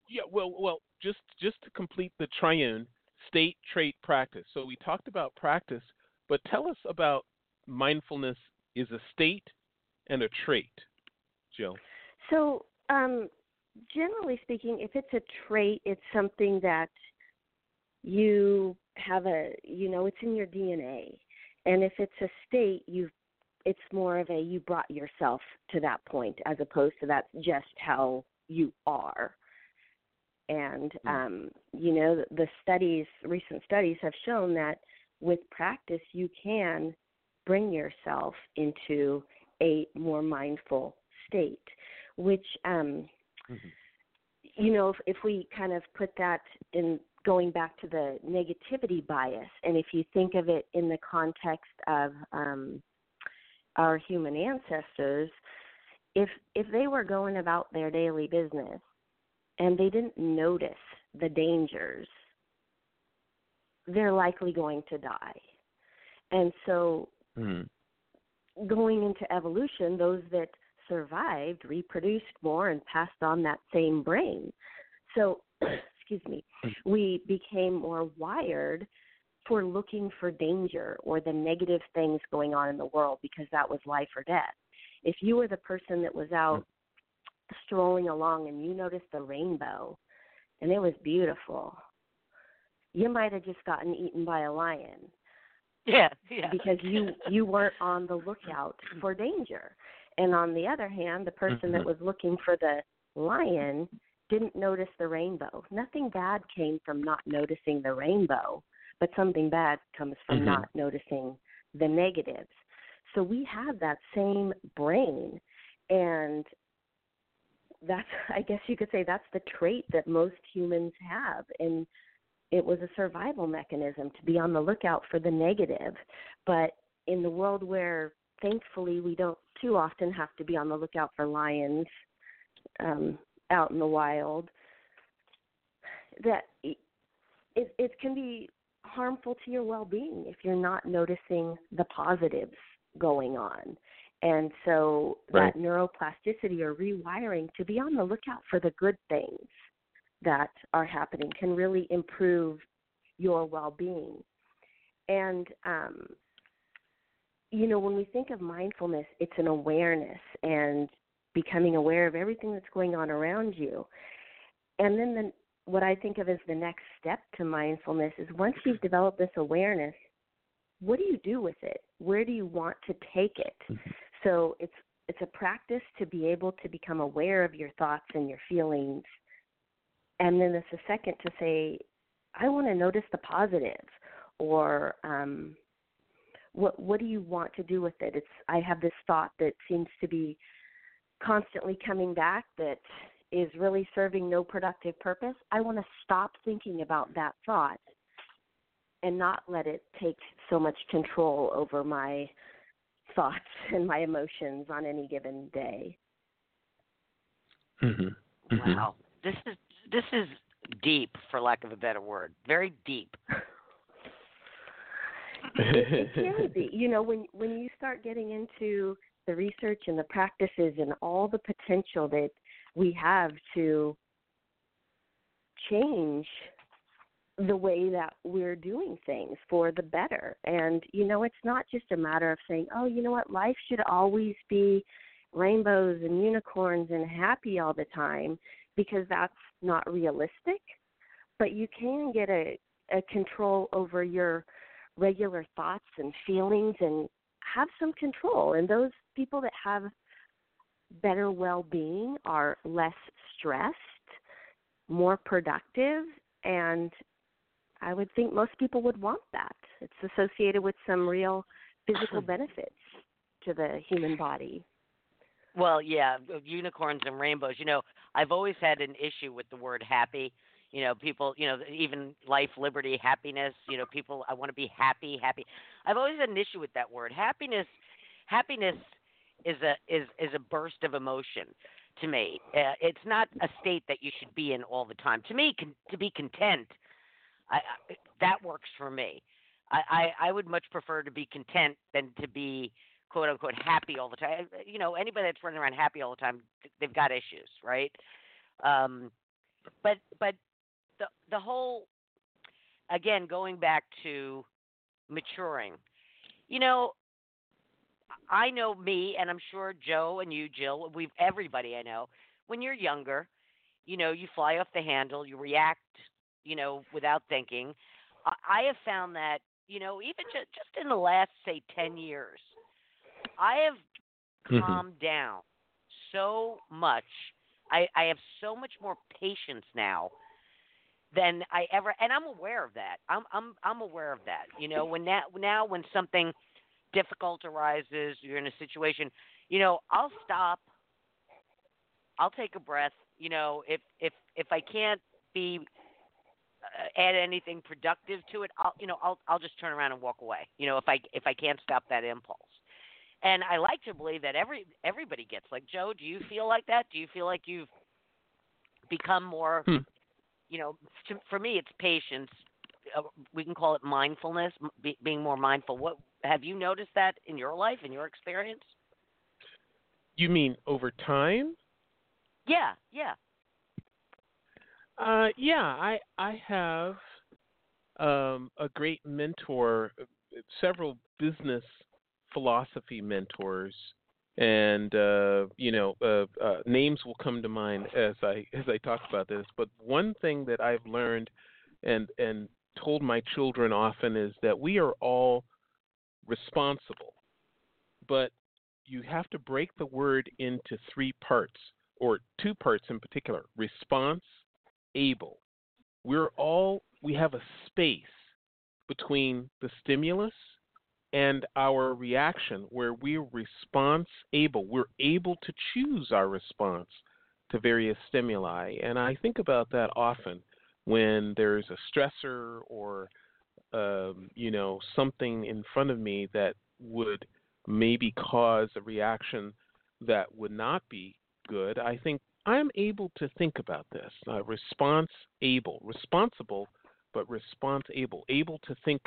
Yeah, well, well, just just to complete the triune state, trait, practice. So we talked about practice, but tell us about mindfulness is a state and a trait, Jill. So, um, generally speaking, if it's a trait, it's something that you have a, you know, it's in your DNA. And if it's a state, you've, it's more of a you brought yourself to that point as opposed to that's just how you are. And, Hmm. um, you know, the studies, recent studies have shown that with practice, you can bring yourself into a more mindful state, which, um, Mhm. you know, if, if we kind of put that in going back to the negativity bias, and if you think of it in the context of um, our human ancestors, if if they were going about their daily business and they didn't notice the dangers, they're likely going to die. And so Mhm. going into evolution, those that survived reproduced more and passed on that same brain. So, excuse me, we became more wired for looking for danger or the negative things going on in the world because that was life or death. If you were the person that was out strolling along and you noticed the rainbow and it was beautiful, you might have just gotten eaten by a lion Yeah, yeah. because you you weren't on the lookout for danger. And on the other hand, the person that Mhm. was looking for the lion didn't notice the rainbow. Nothing bad came from not noticing the rainbow, but something bad comes from Mhm. not noticing the negatives. So we have that same brain and that's I guess you could say that's the trait that most humans have and it was a survival mechanism to be on the lookout for the negative. But in the world where thankfully we don't too often have to be on the lookout for lions um, out in the wild, that it, it can be harmful to your well-being if you're not noticing the positives going on. And so Right. that neuroplasticity or rewiring to be on the lookout for the good things that are happening can really improve your well-being. And um, you know, when we think of mindfulness, it's an awareness and becoming aware of everything that's going on around you. And then the, what I think of as the next step to mindfulness is once you've developed this awareness, what do you do with it? Where do you want to take it? So it's it's a practice to be able to become aware of your thoughts and your feelings and then it's a second to say i want to notice the positive or um what what do you want to do with it it's i have this thought that seems to be constantly coming back that is really serving no productive purpose i want to stop thinking about that thought and not let it take so much control over my thoughts and my emotions on any given day Mhm. Mhm. Wow. This is this is deep, for lack of a better word. Very deep. it can be. You know, when when you start getting into the research and the practices and all the potential that we have to change the way that we're doing things for the better. And you know, it's not just a matter of saying, "Oh, you know what? Life should always be rainbows and unicorns and happy all the time," because that's not realistic. But you can get a a control over your regular thoughts and feelings and have some control. And those people that have better well being are less stressed, more productive, and I would think most people would want that. It's associated with some real physical benefits to the human body. Well, yeah, unicorns and rainbows. You know, I've always had an issue with the word happy. You know, people, you know, even life, liberty, happiness, you know, people I want to be happy, happy. I've always had an issue with that word. Happiness happiness is a is is a burst of emotion to me. Uh, it's not a state that you should be in all the time. To me, con- to be content I, I that works for me. I, I I would much prefer to be content than to be quote unquote happy all the time. You know, anybody that's running around happy all the time, they've got issues, right? Um, but but the the whole again going back to maturing. You know, I know me, and I'm sure Joe and you, Jill, we've everybody I know. When you're younger, you know, you fly off the handle, you react, you know, without thinking. I have found that, you know, even just, just in the last say 10 years, I have Mm-hmm. calmed down so much. I I have so much more patience now than I ever and I'm aware of that. I'm I'm I'm aware of that. You know, when now now when something difficult arises, you're in a situation, you know, I'll stop. I'll take a breath. You know, if if if I can't be uh, add anything productive to it, I'll you know I'll I'll just turn around and walk away. You know, if I if I can't stop that impulse. And I like to believe that every everybody gets like Joe. Do you feel like that? Do you feel like you've become more? Hmm. You know, to, for me, it's patience. Uh, we can call it mindfulness, be, being more mindful. What have you noticed that in your life, in your experience? You mean over time? Yeah, yeah. Uh, yeah, I I have um, a great mentor, uh, several business philosophy mentors, and uh, you know uh, uh, names will come to mind as I as I talk about this. But one thing that I've learned and and told my children often is that we are all responsible, but you have to break the word into three parts or two parts in particular: response able. We're all we have a space between the stimulus and our reaction where we're response able. We're able to choose our response to various stimuli. And I think about that often when there's a stressor or um, you know something in front of me that would maybe cause a reaction that would not be good. I think I'm able to think about this. Uh, response able, responsible, but response able, able to think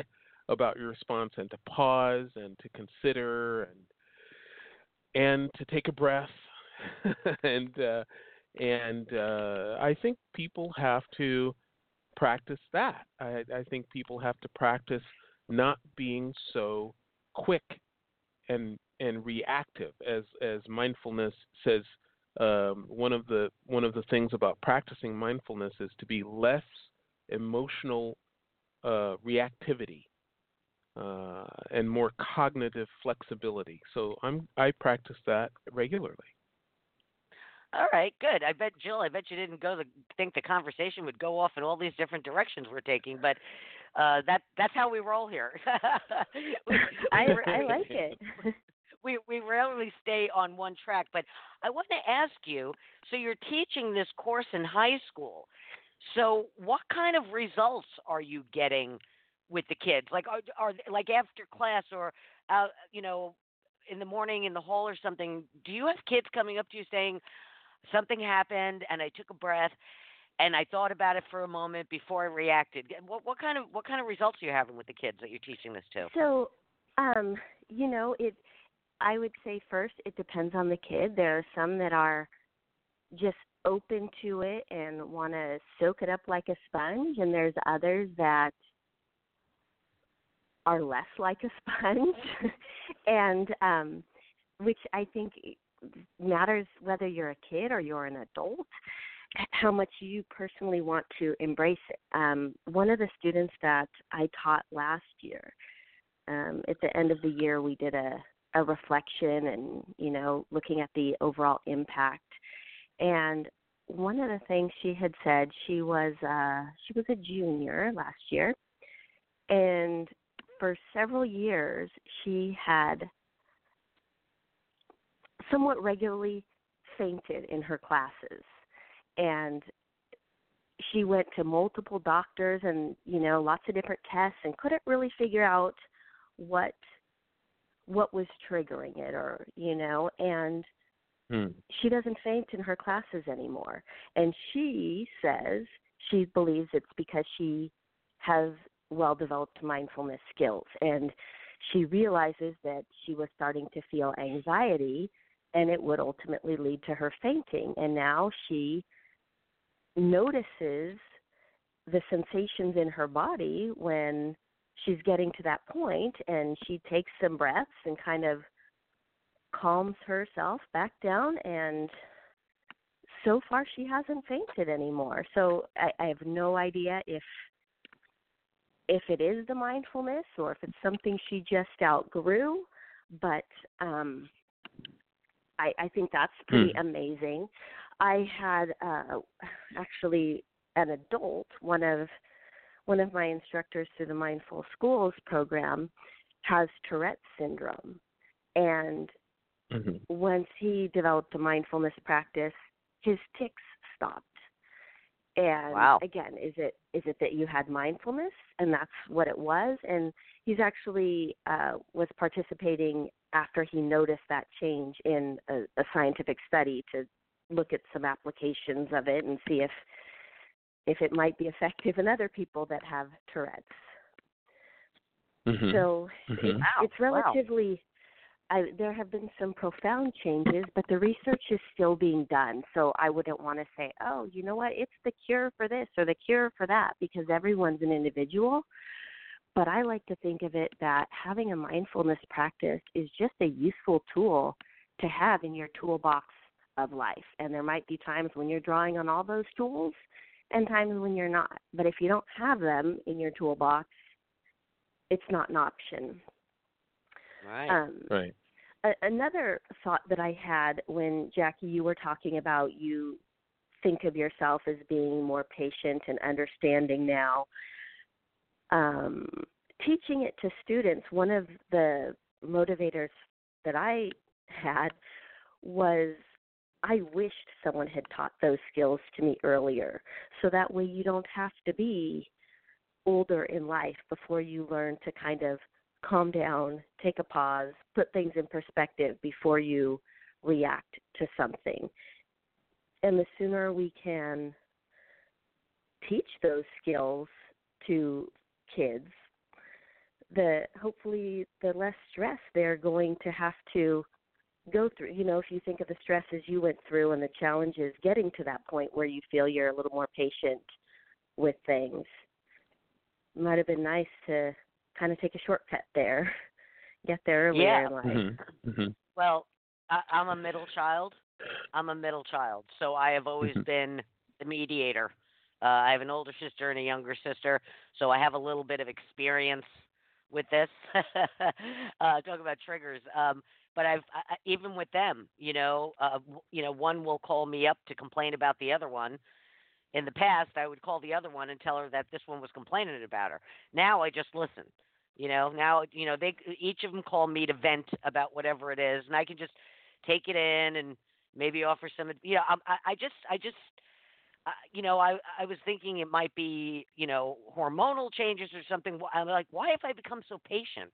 about your response and to pause and to consider and and to take a breath. And uh, and uh, I think people have to practice that. I, I think people have to practice not being so quick and and reactive. As as mindfulness says um, one of the one of the things about practicing mindfulness is to be less emotional uh, reactivity uh, and more cognitive flexibility. So I'm I practice that regularly. All right, good. I bet Jill. I bet you didn't go the think the conversation would go off in all these different directions we're taking, but uh, that that's how we roll here. we, I I like it. we we rarely stay on one track. But I want to ask you. So you're teaching this course in high school. So what kind of results are you getting with the kids? Like are, are like after class or uh, you know in the morning in the hall or something? Do you have kids coming up to you saying something happened and I took a breath? And I thought about it for a moment before I reacted. What, what kind of what kind of results are you having with the kids that you're teaching this to? So, um, you know, it. I would say first, it depends on the kid. There are some that are just open to it and want to soak it up like a sponge, and there's others that are less like a sponge, and um, which I think matters whether you're a kid or you're an adult how much you personally want to embrace it. Um, one of the students that I taught last year, um, at the end of the year, we did a, a reflection and, you know, looking at the overall impact. And one of the things she had said, she was uh, she was a junior last year, and for several years she had somewhat regularly fainted in her classes and she went to multiple doctors and you know lots of different tests and couldn't really figure out what what was triggering it or you know and Hmm. she doesn't faint in her classes anymore and she says she believes it's because she has well developed mindfulness skills. And she realizes that she was starting to feel anxiety and it would ultimately lead to her fainting. And now she notices the sensations in her body when she's getting to that point and she takes some breaths and kind of calms herself back down. And so far she hasn't fainted anymore. So I, I have no idea if if it is the mindfulness or if it's something she just outgrew but um i i think that's pretty Hmm. amazing i had uh actually an adult one of one of my instructors through the mindful schools program has tourette's syndrome and Mhm. once he developed a mindfulness practice, his tics stopped. And Wow. again, is it is it that you had mindfulness and that's what it was? And he's actually uh, was participating after he noticed that change in a, a scientific study to look at some applications of it and see if if it might be effective in other people that have Tourette's. Mhm. So Mhm. it's, Wow, it's wow. relatively. I, there have been some profound changes, but the research is still being done. So I wouldn't want to say, oh, you know what, it's the cure for this or the cure for that, because everyone's an individual. But I like to think of it that having a mindfulness practice is just a useful tool to have in your toolbox of life. And there might be times when you're drawing on all those tools and times when you're not. But if you don't have them in your toolbox, it's not an option. Right. Um, Right. Another thought that I had when Jackie, you were talking about you think of yourself as being more patient and understanding now. Um, teaching it to students, one of the motivators that I had was I wished someone had taught those skills to me earlier, so that way you don't have to be older in life before you learn to kind of calm down, take a pause, put things in perspective before you react to something. And the sooner we can teach those skills to kids, the hopefully the less stress they're going to have to go through. You know, if you think of the stresses you went through and the challenges getting to that point where you feel you're a little more patient with things, might have been nice to kind of take a shortcut there, get there earlier Yeah. in life. Mhm. Mhm. Well, I, I'm a middle child. I'm a middle child, so I have always Mhm. been the mediator. Uh, I have an older sister and a younger sister, so I have a little bit of experience with this. uh, talk about triggers. Um, but I've I, I- even with them, you know, uh, you know, one will call me up to complain about the other one. In the past, I would call the other one and tell her that this one was complaining about her. Now I just listen. You know, now you know they each of them call me to vent about whatever it is, and I can just take it in and maybe offer some. You know, I, I just I just uh, you know I I was thinking it might be you know hormonal changes or something. I'm like, why have I become so patient?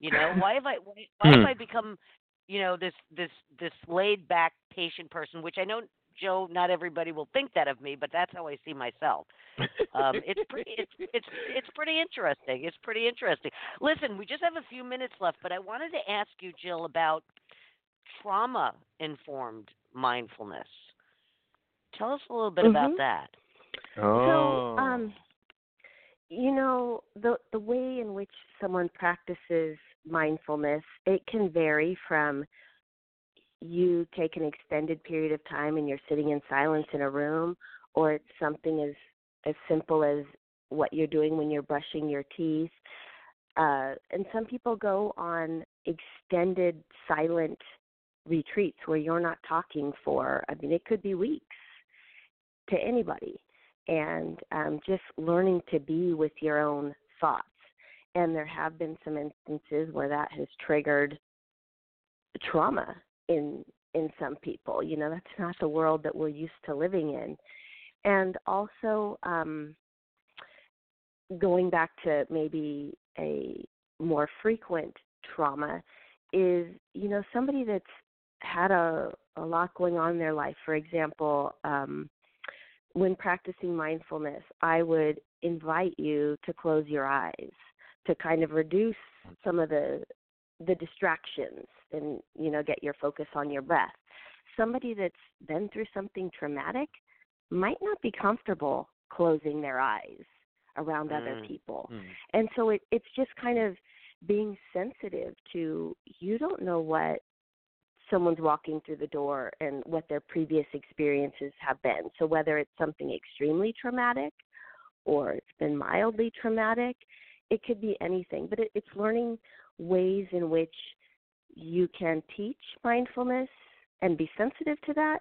You know, why have I why, why have Hmm. I become you know this this this laid back patient person? Which I know Joe, not everybody will think that of me, but that's how I see myself. Um, it's pretty it's it's it's pretty interesting. It's pretty interesting. Listen, we just have a few minutes left, but I wanted to ask you, Jill, about trauma informed mindfulness. Tell us a little bit about Mhm. that. Oh. So, um, you know, the the way in which someone practices mindfulness, it can vary from you take an extended period of time and you're sitting in silence in a room, or it's something as as simple as what you're doing when you're brushing your teeth. Uh, and some people go on extended silent retreats where you're not talking for, I mean, it could be weeks to anybody. And um, just learning to be with your own thoughts. And there have been some instances where that has triggered trauma in in some people. You know, that's not the world that we're used to living in. And also, um, going back to maybe a more frequent trauma is, you know, somebody that's had a, a lot going on in their life. For example, um, when practicing mindfulness, I would invite you to close your eyes to kind of reduce some of the the distractions and you know get your focus on your breath. Somebody that's been through something traumatic might not be comfortable closing their eyes around mm. other people. Mm. And so it it's just kind of being sensitive to you don't know what someone's walking through the door and what their previous experiences have been. So whether it's something extremely traumatic or it's been mildly traumatic, it could be anything. But it, it's learning ways in which you can teach mindfulness and be sensitive to that,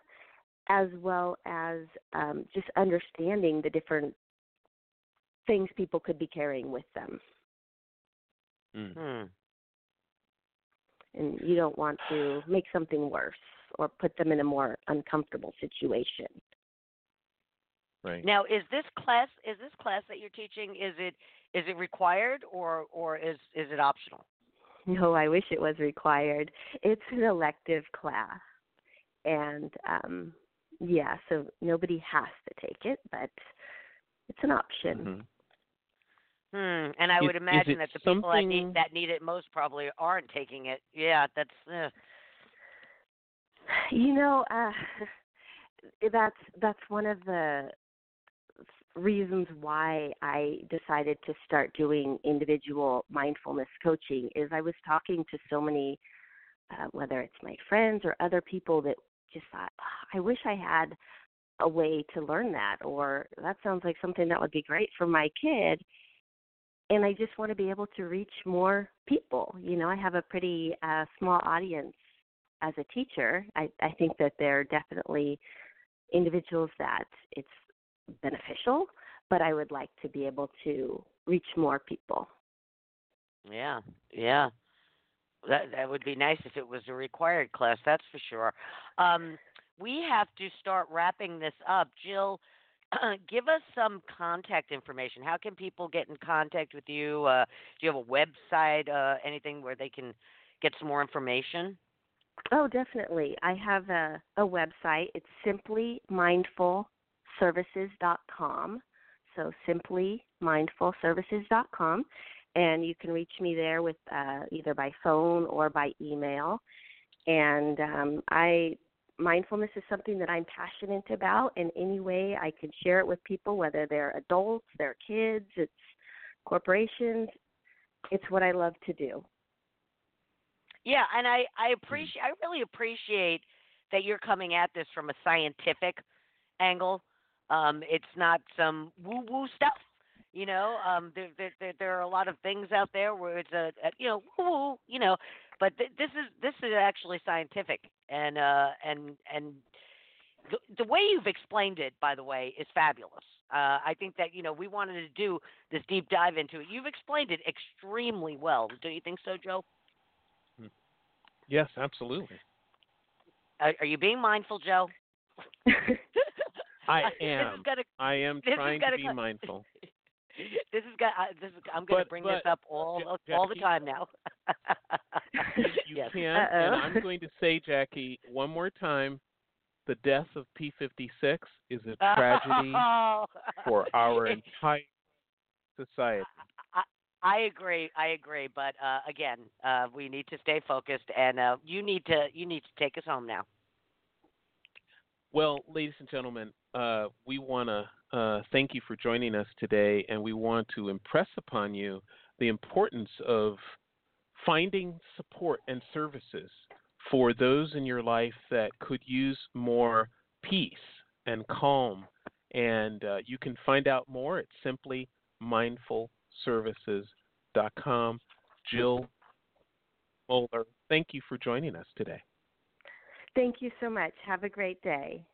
as well as um, just understanding the different things people could be carrying with them. Mm and you don't want to make something worse or put them in a more uncomfortable situation. Right. Now, is this class is this class that you're teaching is it is it required or or is is it optional? No, I wish it was required. It's an elective class. And um yeah, so nobody has to take it, but it's an option. Mm-hmm. Hmm. And I is, would imagine that the something... people that need that need it most probably aren't taking it. Yeah, that's. Uh... You know, uh, that's that's one of the reasons why I decided to start doing individual mindfulness coaching is I was talking to so many, uh, whether it's my friends or other people that just thought, oh, I wish I had a way to learn that, or that sounds like something that would be great for my kid and I just want to be able to reach more people. You know, I have a pretty uh, small audience as a teacher. I, I think that there are definitely individuals that it's beneficial, but I would like to be able to reach more people. Yeah, yeah. That that would be nice if it was a required class. That's for sure. Um, we have to start wrapping this up, Jill. give us some contact information. How can people get in contact with you? Uh, do you have a website, uh, anything where they can get some more information? Oh, definitely. I have a, a website. It's simplymindfulservices.com. So simplymindfulservices.com. And you can reach me there with uh, either by phone or by email. And um, I mindfulness is something that I'm passionate about in any way I can share it with people, whether they're adults, they're kids, it's corporations. It's what I love to do. Yeah, and I I appreciate I really appreciate that you're coming at this from a scientific angle. Um, it's not some woo woo stuff. You know, um, there, there there are a lot of things out there where it's a, a you know woo woo. You know, but th- this is this is actually scientific, and uh, and and the, the way you've explained it, by the way, is fabulous. Uh, I think that you know we wanted to do this deep dive into it. You've explained it extremely well. Don't you think so, Joe? Hmm. Yes, absolutely. Are, are you being mindful, Joe? I am. Gonna, I am trying to be mindful. this is. Uh, this is. I'm going to bring but, this up all Jackie, all the time now. you yes. can, and I'm going to say, Jackie, one more time. The death of P56 is a tragedy for our entire society. I, I agree. I agree. But uh, again, uh, we need to stay focused, and uh, you need to you need to take us home now. Well, ladies and gentlemen, uh, we want to uh, thank you for joining us today, and we want to impress upon you the importance of finding support and services for those in your life that could use more peace and calm. And uh, you can find out more at simply mindfulservices.com. Jill Moeller, thank you for joining us today. Thank you so much. Have a great day.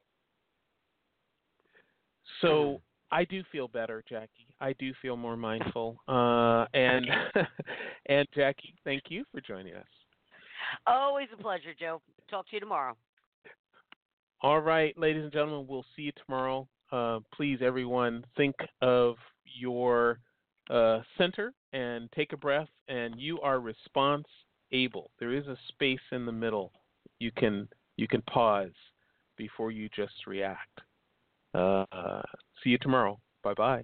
So I do feel better, Jackie. I do feel more mindful. Uh, and and Jackie, thank you for joining us. Always a pleasure, Joe. Talk to you tomorrow. All right, ladies and gentlemen, we'll see you tomorrow. Uh, please, everyone, think of your uh, center and take a breath, and you are response able. There is a space in the middle. You can you can pause before you just react. Uh, see you tomorrow. Bye bye.